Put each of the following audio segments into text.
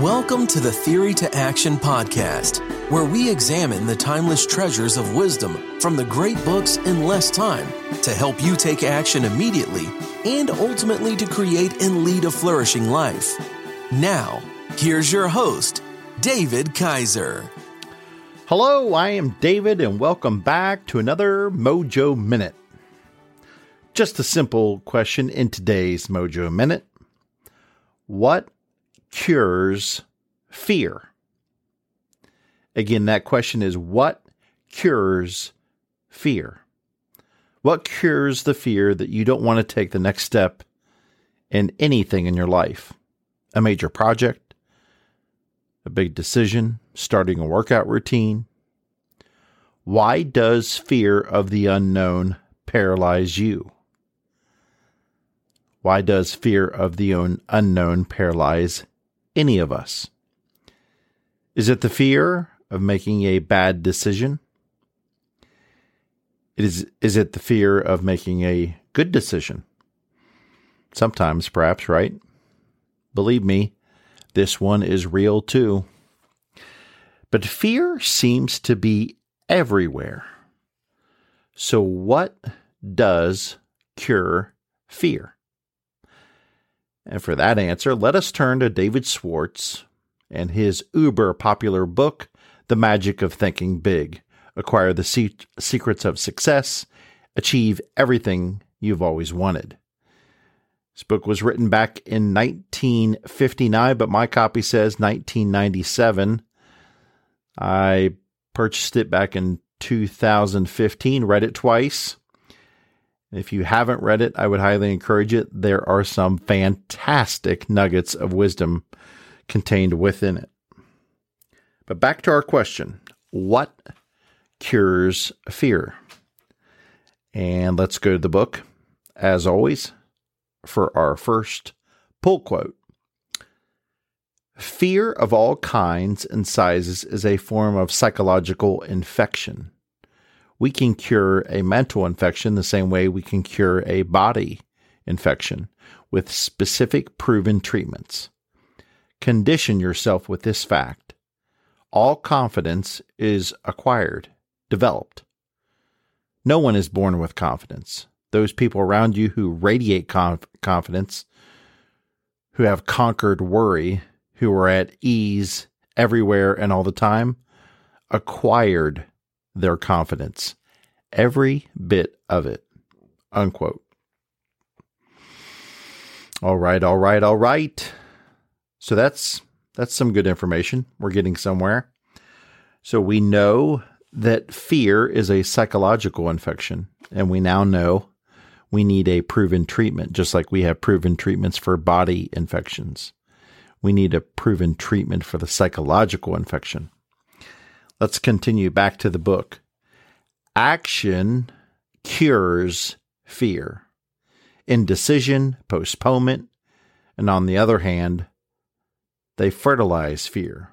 Welcome to the Theory to Action podcast, where we examine the timeless treasures of wisdom from the great books in less time to help you take action immediately and ultimately to create and lead a flourishing life. Now, here's your host, David Kaiser. Hello, I am David, and welcome back to another Mojo Minute. Just a simple question in today's Mojo Minute What cures fear? Again, that question is what cures fear? What cures the fear that you don't want to take the next step in anything in your life? A major project, a big decision, starting a workout routine. Why does fear of the unknown paralyze you? Why does fear of the unknown paralyze any of us? Is it the fear of making a bad decision? It is, is it the fear of making a good decision? Sometimes, perhaps, right? Believe me, this one is real too. But fear seems to be everywhere. So, what does cure fear? And for that answer, let us turn to David Schwartz and his uber popular book, The Magic of Thinking Big Acquire the Se- Secrets of Success, Achieve Everything You've Always Wanted. This book was written back in 1959, but my copy says 1997. I purchased it back in 2015, read it twice. If you haven't read it, I would highly encourage it. There are some fantastic nuggets of wisdom contained within it. But back to our question what cures fear? And let's go to the book, as always, for our first pull quote. Fear of all kinds and sizes is a form of psychological infection we can cure a mental infection the same way we can cure a body infection with specific proven treatments. Condition yourself with this fact all confidence is acquired, developed. No one is born with confidence. Those people around you who radiate conf- confidence, who have conquered worry, who are at ease everywhere and all the time, acquired their confidence. Every bit of it. Unquote. All right, all right, all right. So that's that's some good information. We're getting somewhere. So we know that fear is a psychological infection, and we now know we need a proven treatment, just like we have proven treatments for body infections. We need a proven treatment for the psychological infection. Let's continue back to the book. Action cures fear, indecision, postponement, and on the other hand, they fertilize fear.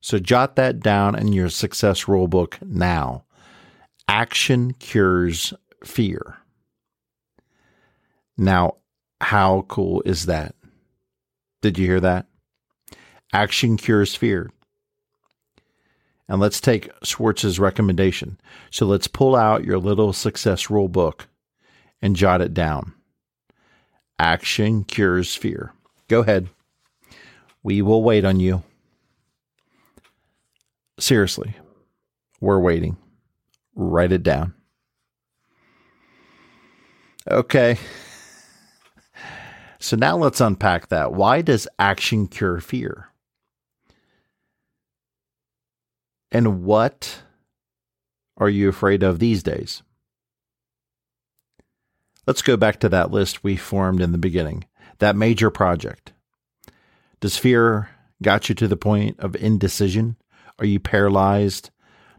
So jot that down in your success rulebook now. Action cures fear. Now, how cool is that? Did you hear that? Action cures fear. And let's take Schwartz's recommendation. So let's pull out your little success rule book and jot it down. Action cures fear. Go ahead. We will wait on you. Seriously, we're waiting. Write it down. Okay. So now let's unpack that. Why does action cure fear? And what are you afraid of these days? Let's go back to that list we formed in the beginning, that major project. Does fear got you to the point of indecision? Are you paralyzed,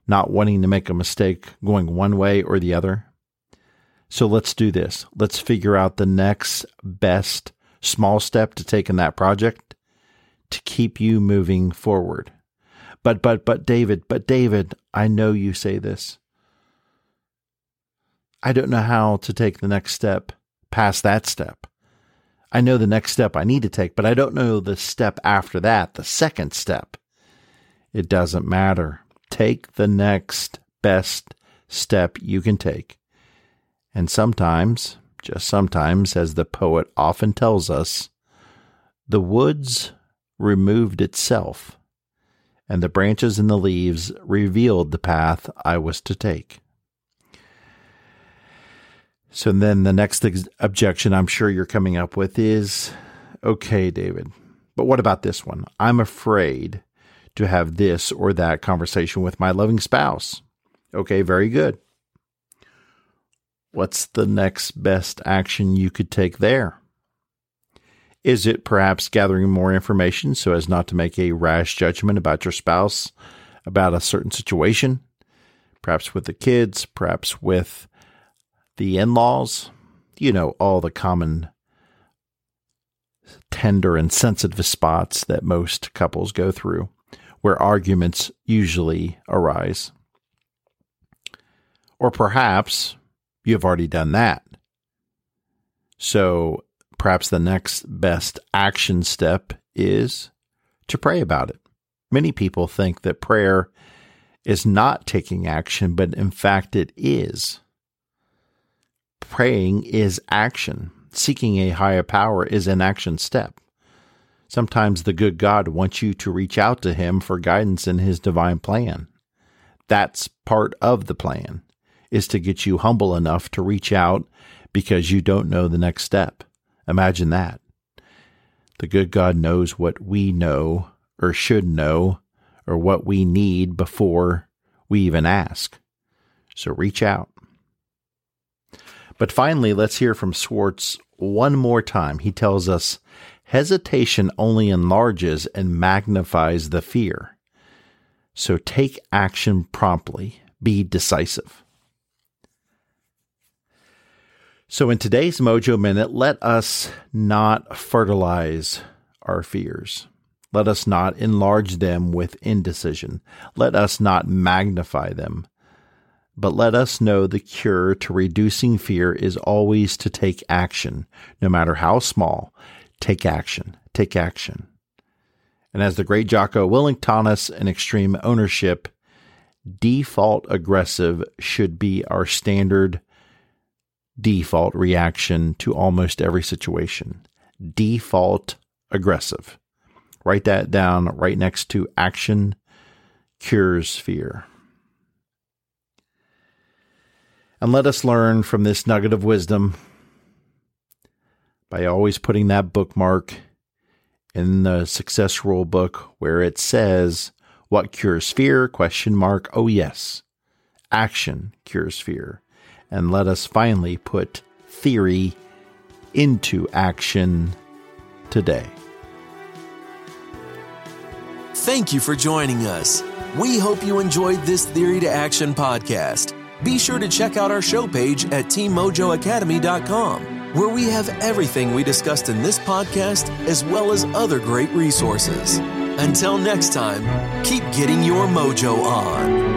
not wanting to make a mistake, going one way or the other? So let's do this. Let's figure out the next best small step to take in that project to keep you moving forward. But, but, but, David, but, David, I know you say this. I don't know how to take the next step past that step. I know the next step I need to take, but I don't know the step after that, the second step. It doesn't matter. Take the next best step you can take. And sometimes, just sometimes, as the poet often tells us, the woods removed itself, and the branches and the leaves revealed the path I was to take. So then the next ex- objection I'm sure you're coming up with is okay, David, but what about this one? I'm afraid to have this or that conversation with my loving spouse. Okay, very good. What's the next best action you could take there? Is it perhaps gathering more information so as not to make a rash judgment about your spouse, about a certain situation? Perhaps with the kids, perhaps with the in laws? You know, all the common tender and sensitive spots that most couples go through where arguments usually arise. Or perhaps you have already done that. So perhaps the next best action step is to pray about it. Many people think that prayer is not taking action, but in fact it is. Praying is action. Seeking a higher power is an action step. Sometimes the good God wants you to reach out to Him for guidance in His divine plan. That's part of the plan, is to get you humble enough to reach out because you don't know the next step. Imagine that. The good God knows what we know or should know or what we need before we even ask. So reach out. But finally, let's hear from Schwartz one more time. He tells us hesitation only enlarges and magnifies the fear. So take action promptly, be decisive. So, in today's Mojo Minute, let us not fertilize our fears. Let us not enlarge them with indecision. Let us not magnify them. But let us know the cure to reducing fear is always to take action, no matter how small. Take action. Take action. And as the great Jocko Willink taught us in extreme ownership, default aggressive should be our standard default reaction to almost every situation. Default aggressive. Write that down right next to action cures fear. And let us learn from this nugget of wisdom by always putting that bookmark in the success rule book where it says what cures fear question mark oh yes action cures fear and let us finally put theory into action today. Thank you for joining us. We hope you enjoyed this Theory to Action podcast. Be sure to check out our show page at teammojoacademy.com, where we have everything we discussed in this podcast as well as other great resources. Until next time, keep getting your mojo on.